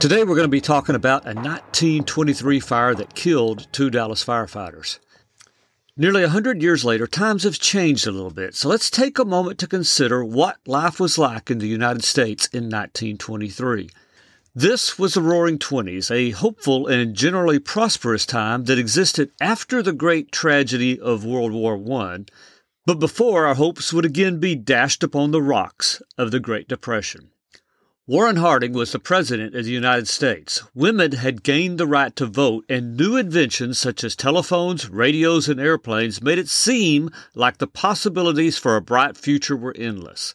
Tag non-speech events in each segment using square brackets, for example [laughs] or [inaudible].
Today we're going to be talking about a 1923 fire that killed two Dallas firefighters. Nearly a hundred years later, times have changed a little bit, so let's take a moment to consider what life was like in the United States in 1923. This was the Roaring Twenties, a hopeful and generally prosperous time that existed after the great tragedy of World War I, but before our hopes would again be dashed upon the rocks of the Great Depression. Warren Harding was the President of the United States. Women had gained the right to vote, and new inventions such as telephones, radios, and airplanes made it seem like the possibilities for a bright future were endless.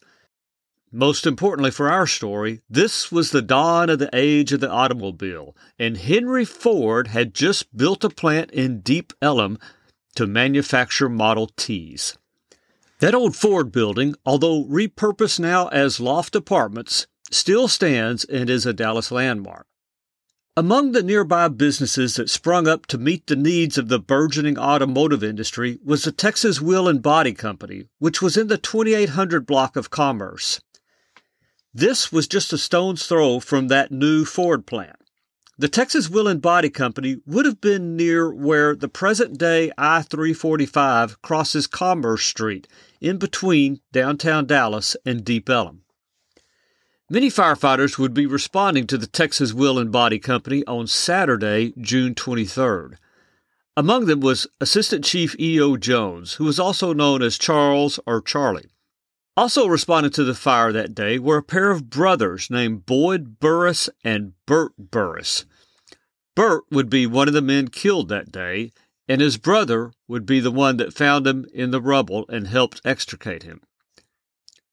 Most importantly for our story, this was the dawn of the age of the automobile, and Henry Ford had just built a plant in Deep Ellum to manufacture Model Ts. That old Ford building, although repurposed now as loft apartments, still stands and is a Dallas landmark. Among the nearby businesses that sprung up to meet the needs of the burgeoning automotive industry was the Texas Wheel and Body Company, which was in the 2800 block of Commerce. This was just a stone's throw from that new Ford plant. The Texas Wheel and Body Company would have been near where the present day I 345 crosses Commerce Street, in between downtown Dallas and Deep Ellum. Many firefighters would be responding to the Texas Wheel and Body Company on Saturday, June 23rd. Among them was Assistant Chief E.O. Jones, who was also known as Charles or Charlie. Also responding to the fire that day were a pair of brothers named Boyd Burris and Bert Burris. Bert would be one of the men killed that day, and his brother would be the one that found him in the rubble and helped extricate him.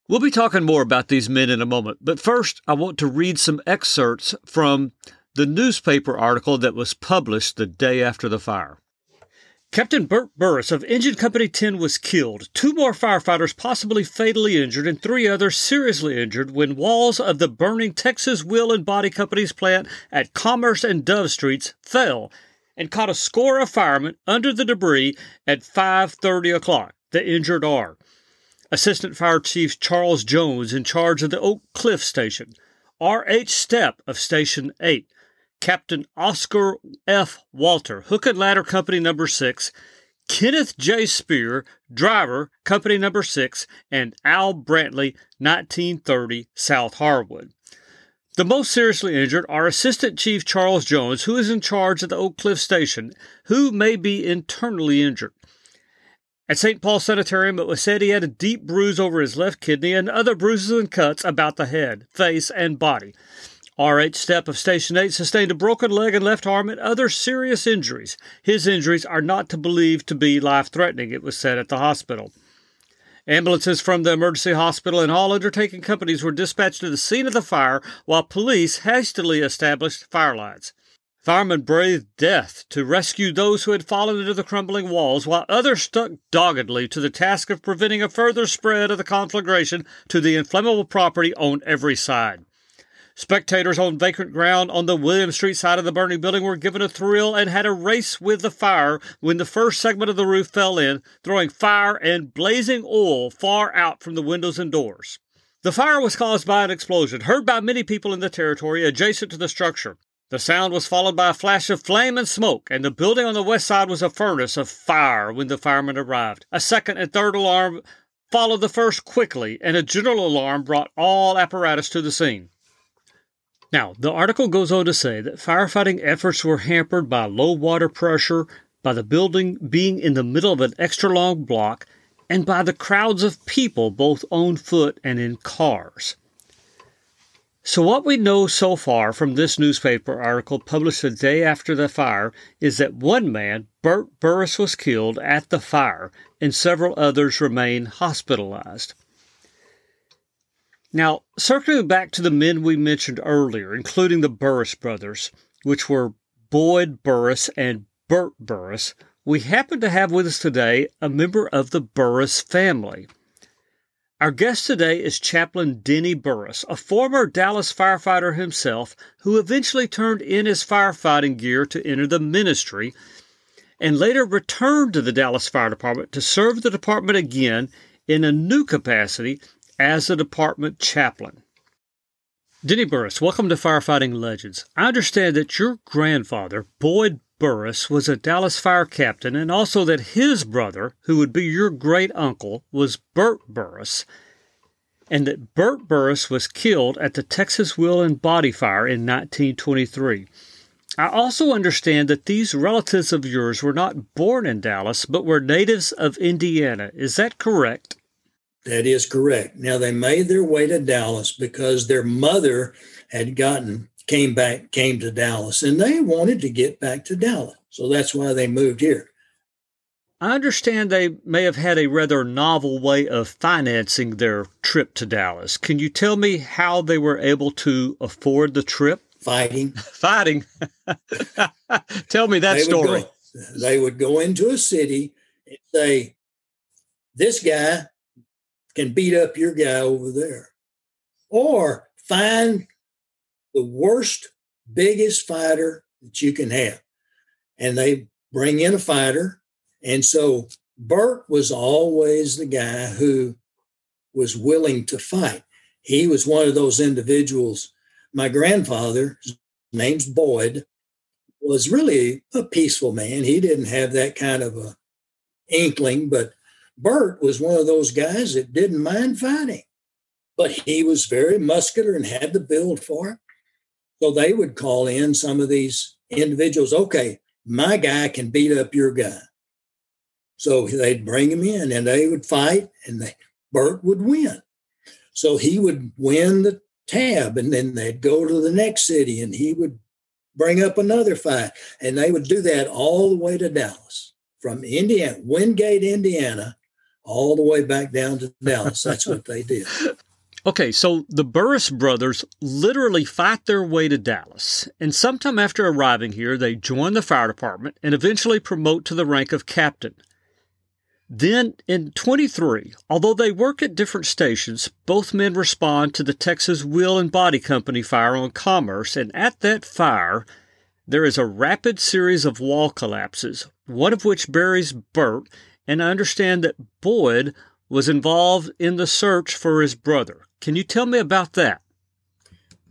We'll be talking more about these men in a moment, but first I want to read some excerpts from the newspaper article that was published the day after the fire. Captain Bert Burris of Engine Company 10 was killed, two more firefighters possibly fatally injured, and three others seriously injured when walls of the burning Texas Wheel and Body Company's plant at Commerce and Dove Streets fell and caught a score of firemen under the debris at 5:30 o'clock. The injured are Assistant Fire Chief Charles Jones in charge of the Oak Cliff Station, R.H. Stepp of Station 8, Captain Oscar F. Walter, Hook and Ladder Company Number 6, Kenneth J. Spear, driver, Company Number 6, and Al Brantley, 1930, South Harwood. The most seriously injured are Assistant Chief Charles Jones, who is in charge of the Oak Cliff Station, who may be internally injured. At St. Paul Sanitarium, it was said he had a deep bruise over his left kidney and other bruises and cuts about the head, face, and body. R.H. Stepp of Station 8 sustained a broken leg and left arm and other serious injuries. His injuries are not to believe to be life threatening, it was said at the hospital. Ambulances from the emergency hospital and all undertaking companies were dispatched to the scene of the fire while police hastily established fire lines. Firemen braved death to rescue those who had fallen into the crumbling walls, while others stuck doggedly to the task of preventing a further spread of the conflagration to the inflammable property on every side. Spectators on vacant ground on the William Street side of the burning building were given a thrill and had a race with the fire when the first segment of the roof fell in, throwing fire and blazing oil far out from the windows and doors. The fire was caused by an explosion heard by many people in the territory adjacent to the structure. The sound was followed by a flash of flame and smoke, and the building on the west side was a furnace of fire when the firemen arrived. A second and third alarm followed the first quickly, and a general alarm brought all apparatus to the scene. Now, the article goes on to say that firefighting efforts were hampered by low water pressure, by the building being in the middle of an extra long block, and by the crowds of people both on foot and in cars. So, what we know so far from this newspaper article published the day after the fire is that one man, Bert Burris, was killed at the fire, and several others remain hospitalized. Now, circling back to the men we mentioned earlier, including the Burris brothers, which were Boyd Burris and Bert Burris, we happen to have with us today a member of the Burris family. Our guest today is Chaplain Denny Burris, a former Dallas firefighter himself who eventually turned in his firefighting gear to enter the ministry and later returned to the Dallas Fire Department to serve the department again in a new capacity as a department chaplain. Denny Burris, welcome to Firefighting Legends. I understand that your grandfather, Boyd Burris, was a Dallas fire captain, and also that his brother, who would be your great uncle, was Bert Burris, and that Bert Burris was killed at the Texas Wheel and Body Fire in 1923. I also understand that these relatives of yours were not born in Dallas, but were natives of Indiana. Is that correct? That is correct. Now they made their way to Dallas because their mother had gotten came back came to Dallas and they wanted to get back to Dallas. So that's why they moved here. I understand they may have had a rather novel way of financing their trip to Dallas. Can you tell me how they were able to afford the trip? Fighting. [laughs] Fighting. [laughs] tell me that they story. Would go, they would go into a city and say, This guy can beat up your guy over there. Or find the worst, biggest fighter that you can have. And they bring in a fighter. And so Bert was always the guy who was willing to fight. He was one of those individuals. My grandfather, name's Boyd, was really a peaceful man. He didn't have that kind of a inkling, but Bert was one of those guys that didn't mind fighting, but he was very muscular and had the build for it. So they would call in some of these individuals. Okay, my guy can beat up your guy. So they'd bring him in and they would fight, and they, Bert would win. So he would win the tab, and then they'd go to the next city, and he would bring up another fight, and they would do that all the way to Dallas from Indiana, Wingate, Indiana, all the way back down to Dallas. That's what they did. [laughs] Okay, so the Burris brothers literally fight their way to Dallas, and sometime after arriving here, they join the fire department and eventually promote to the rank of captain. Then in 23, although they work at different stations, both men respond to the Texas Wheel and Body Company fire on Commerce, and at that fire, there is a rapid series of wall collapses, one of which buries Bert and I understand that Boyd was involved in the search for his brother. Can you tell me about that?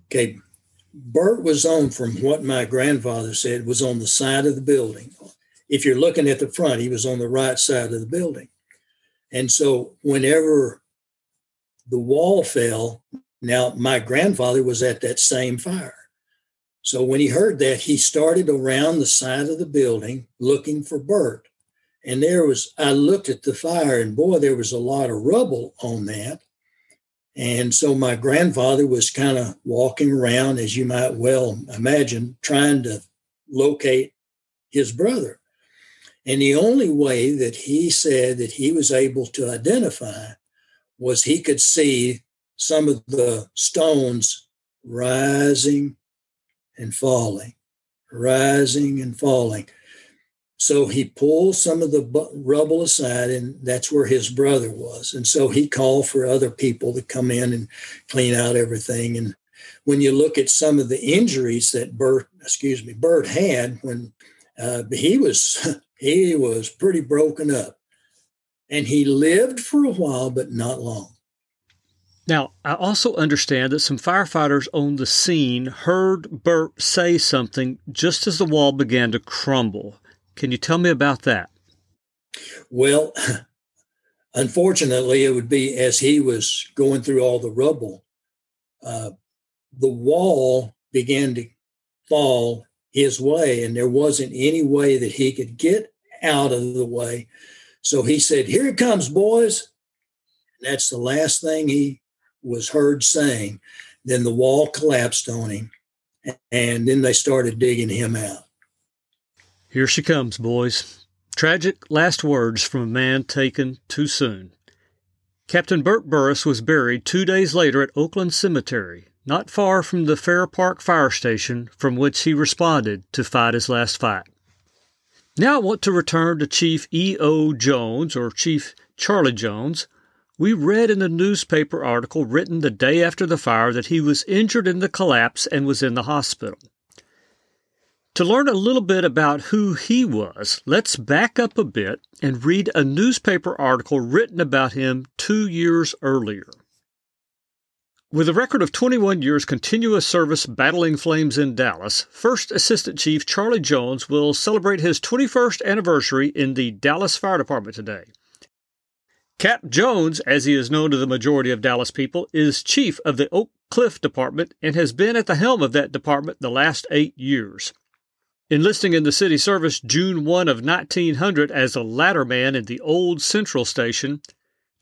Okay. Bert was on, from what my grandfather said, was on the side of the building. If you're looking at the front, he was on the right side of the building. And so whenever the wall fell, now my grandfather was at that same fire. So when he heard that, he started around the side of the building looking for Bert. And there was, I looked at the fire, and boy, there was a lot of rubble on that. And so my grandfather was kind of walking around, as you might well imagine, trying to locate his brother. And the only way that he said that he was able to identify was he could see some of the stones rising and falling, rising and falling. So he pulled some of the rubble aside, and that's where his brother was. And so he called for other people to come in and clean out everything. And when you look at some of the injuries that Bert, excuse me, Bert had when uh, he was [laughs] he was pretty broken up, and he lived for a while, but not long. Now, I also understand that some firefighters on the scene heard Bert say something just as the wall began to crumble. Can you tell me about that? Well, [laughs] unfortunately, it would be as he was going through all the rubble, uh, the wall began to fall his way, and there wasn't any way that he could get out of the way. So he said, Here it comes, boys. And that's the last thing he was heard saying. Then the wall collapsed on him, and then they started digging him out. Here she comes, boys. Tragic last words from a man taken too soon. Captain Bert Burris was buried two days later at Oakland Cemetery, not far from the Fair Park Fire Station from which he responded to fight his last fight. Now I want to return to Chief E.O. Jones, or Chief Charlie Jones. We read in a newspaper article written the day after the fire that he was injured in the collapse and was in the hospital. To learn a little bit about who he was, let's back up a bit and read a newspaper article written about him two years earlier. With a record of 21 years continuous service battling flames in Dallas, First Assistant Chief Charlie Jones will celebrate his 21st anniversary in the Dallas Fire Department today. Cap Jones, as he is known to the majority of Dallas people, is chief of the Oak Cliff Department and has been at the helm of that department the last eight years. Enlisting in the city service June 1 of 1900 as a ladderman in the old Central Station,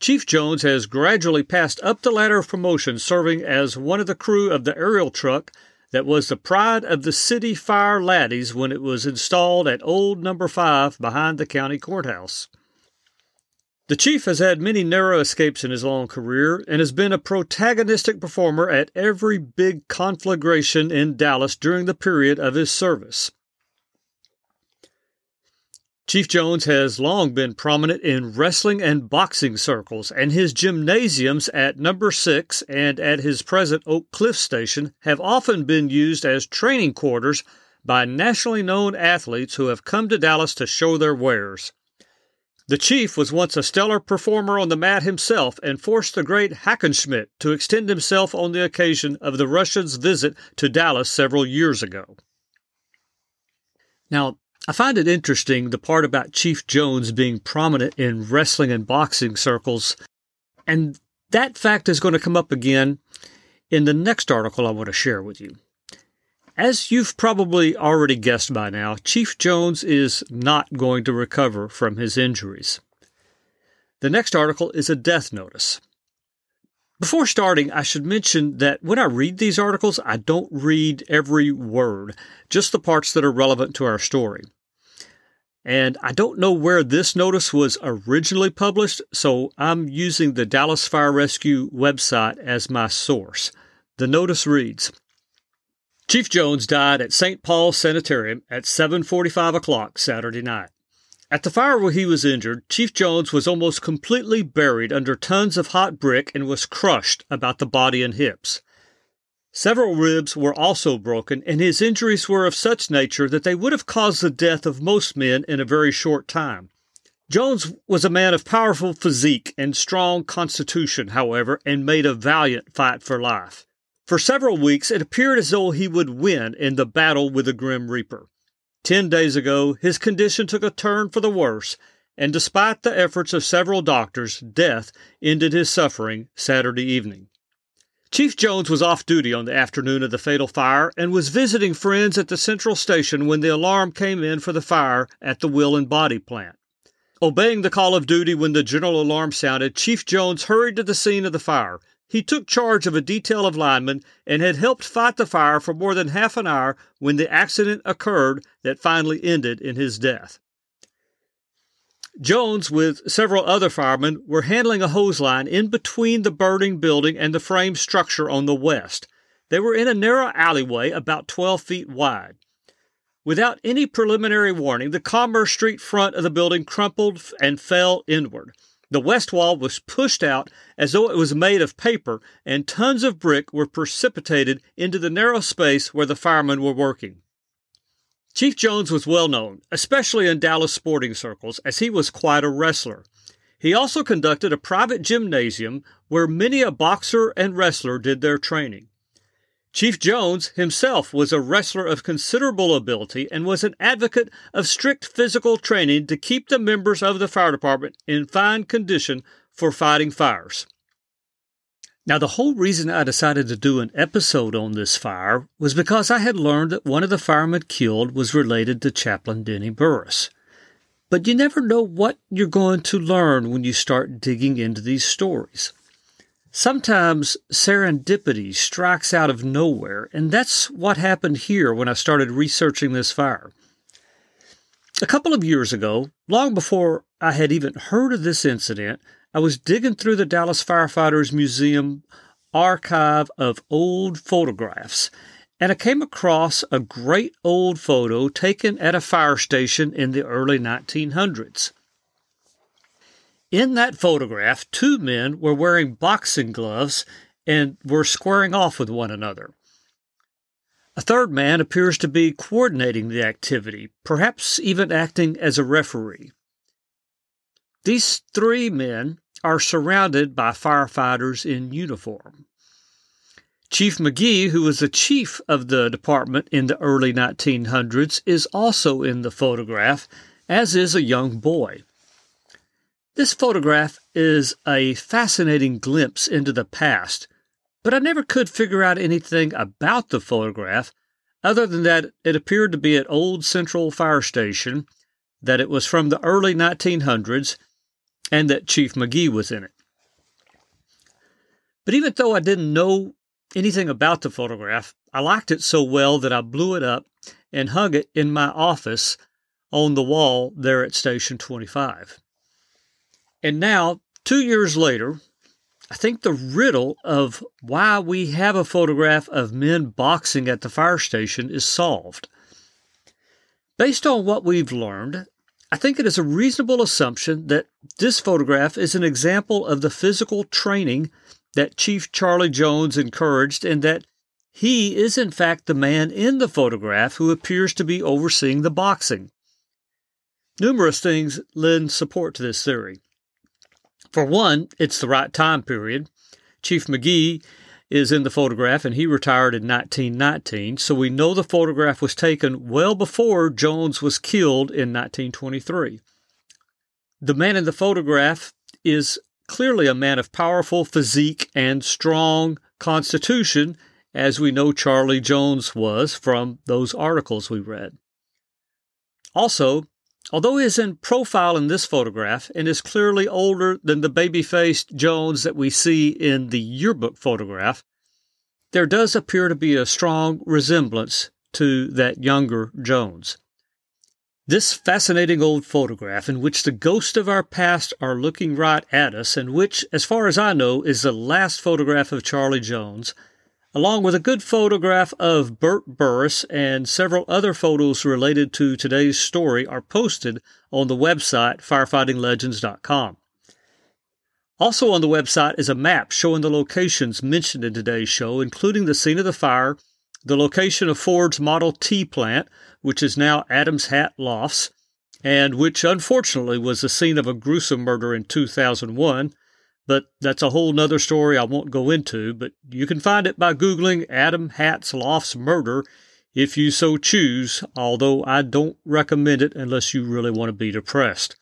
Chief Jones has gradually passed up the ladder of promotion, serving as one of the crew of the aerial truck that was the pride of the city fire laddies when it was installed at Old Number 5 behind the county courthouse. The chief has had many narrow escapes in his long career and has been a protagonistic performer at every big conflagration in Dallas during the period of his service. Chief Jones has long been prominent in wrestling and boxing circles, and his gymnasiums at Number 6 and at his present Oak Cliff station have often been used as training quarters by nationally known athletes who have come to Dallas to show their wares. The chief was once a stellar performer on the mat himself and forced the great Hackenschmidt to extend himself on the occasion of the Russians' visit to Dallas several years ago. Now, I find it interesting the part about Chief Jones being prominent in wrestling and boxing circles, and that fact is going to come up again in the next article I want to share with you. As you've probably already guessed by now, Chief Jones is not going to recover from his injuries. The next article is a death notice. Before starting, I should mention that when I read these articles, I don't read every word, just the parts that are relevant to our story. And I don't know where this notice was originally published, so I'm using the Dallas Fire Rescue website as my source. The notice reads Chief Jones died at St. Paul's Sanitarium at 7:45 o'clock Saturday night. At the fire where he was injured, Chief Jones was almost completely buried under tons of hot brick and was crushed about the body and hips. Several ribs were also broken, and his injuries were of such nature that they would have caused the death of most men in a very short time. Jones was a man of powerful physique and strong constitution, however, and made a valiant fight for life. For several weeks, it appeared as though he would win in the battle with the Grim Reaper. Ten days ago, his condition took a turn for the worse, and despite the efforts of several doctors, death ended his suffering Saturday evening. Chief Jones was off duty on the afternoon of the fatal fire and was visiting friends at the central station when the alarm came in for the fire at the Wheel and Body plant. Obeying the call of duty when the general alarm sounded, Chief Jones hurried to the scene of the fire. He took charge of a detail of linemen and had helped fight the fire for more than half an hour when the accident occurred that finally ended in his death. Jones, with several other firemen, were handling a hose line in between the burning building and the frame structure on the west. They were in a narrow alleyway about 12 feet wide. Without any preliminary warning, the Commerce Street front of the building crumpled and fell inward. The west wall was pushed out as though it was made of paper, and tons of brick were precipitated into the narrow space where the firemen were working. Chief Jones was well known, especially in Dallas sporting circles, as he was quite a wrestler. He also conducted a private gymnasium where many a boxer and wrestler did their training. Chief Jones himself was a wrestler of considerable ability and was an advocate of strict physical training to keep the members of the fire department in fine condition for fighting fires. Now, the whole reason I decided to do an episode on this fire was because I had learned that one of the firemen killed was related to Chaplain Denny Burris. But you never know what you're going to learn when you start digging into these stories. Sometimes serendipity strikes out of nowhere, and that's what happened here when I started researching this fire. A couple of years ago, long before I had even heard of this incident, I was digging through the Dallas Firefighters Museum archive of old photographs, and I came across a great old photo taken at a fire station in the early 1900s. In that photograph, two men were wearing boxing gloves and were squaring off with one another. A third man appears to be coordinating the activity, perhaps even acting as a referee. These three men are surrounded by firefighters in uniform. Chief McGee, who was the chief of the department in the early 1900s, is also in the photograph, as is a young boy. This photograph is a fascinating glimpse into the past, but I never could figure out anything about the photograph other than that it appeared to be at Old Central Fire Station, that it was from the early 1900s, and that Chief McGee was in it. But even though I didn't know anything about the photograph, I liked it so well that I blew it up and hung it in my office on the wall there at Station 25. And now, two years later, I think the riddle of why we have a photograph of men boxing at the fire station is solved. Based on what we've learned, I think it is a reasonable assumption that this photograph is an example of the physical training that Chief Charlie Jones encouraged and that he is in fact the man in the photograph who appears to be overseeing the boxing. Numerous things lend support to this theory. For one, it's the right time period. Chief McGee is in the photograph and he retired in 1919, so we know the photograph was taken well before Jones was killed in 1923. The man in the photograph is clearly a man of powerful physique and strong constitution, as we know Charlie Jones was from those articles we read. Also, Although he is in profile in this photograph and is clearly older than the baby faced Jones that we see in the yearbook photograph, there does appear to be a strong resemblance to that younger Jones. This fascinating old photograph, in which the ghosts of our past are looking right at us, and which, as far as I know, is the last photograph of Charlie Jones, along with a good photograph of Bert Burris and several other photos related to today's story are posted on the website firefightinglegends.com. Also on the website is a map showing the locations mentioned in today's show, including the scene of the fire, the location of Ford's Model T plant, which is now Adams Hat Lofts, and which unfortunately was the scene of a gruesome murder in 2001, but that's a whole nother story I won't go into, but you can find it by Googling Adams Hat Lofts murder if you so choose, although I don't recommend it unless you really want to be depressed.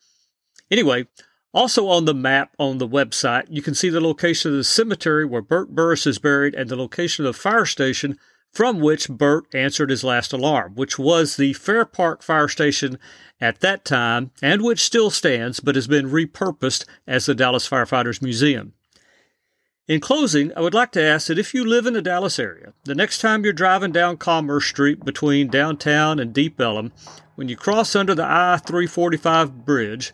Anyway, also on the map on the website, you can see the location of the cemetery where Bert Burris is buried and the location of the fire station from which Bert answered his last alarm, which was the Fair Park Fire Station at that time and which still stands but has been repurposed as the Dallas Firefighters Museum. In closing, I would like to ask that if you live in the Dallas area, the next time you're driving down Commerce Street between downtown and Deep Ellum, when you cross under the I 345 bridge,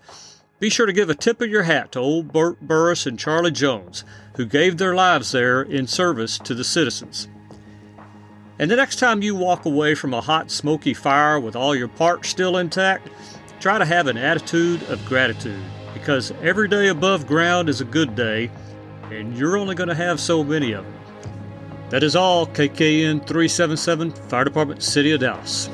be sure to give a tip of your hat to old Bert Burris and Charlie Jones, who gave their lives there in service to the citizens. And the next time you walk away from a hot, smoky fire with all your parts still intact, try to have an attitude of gratitude because every day above ground is a good day, and you're only going to have so many of them. That is all, KKN 377, Fire Department, City of Dallas.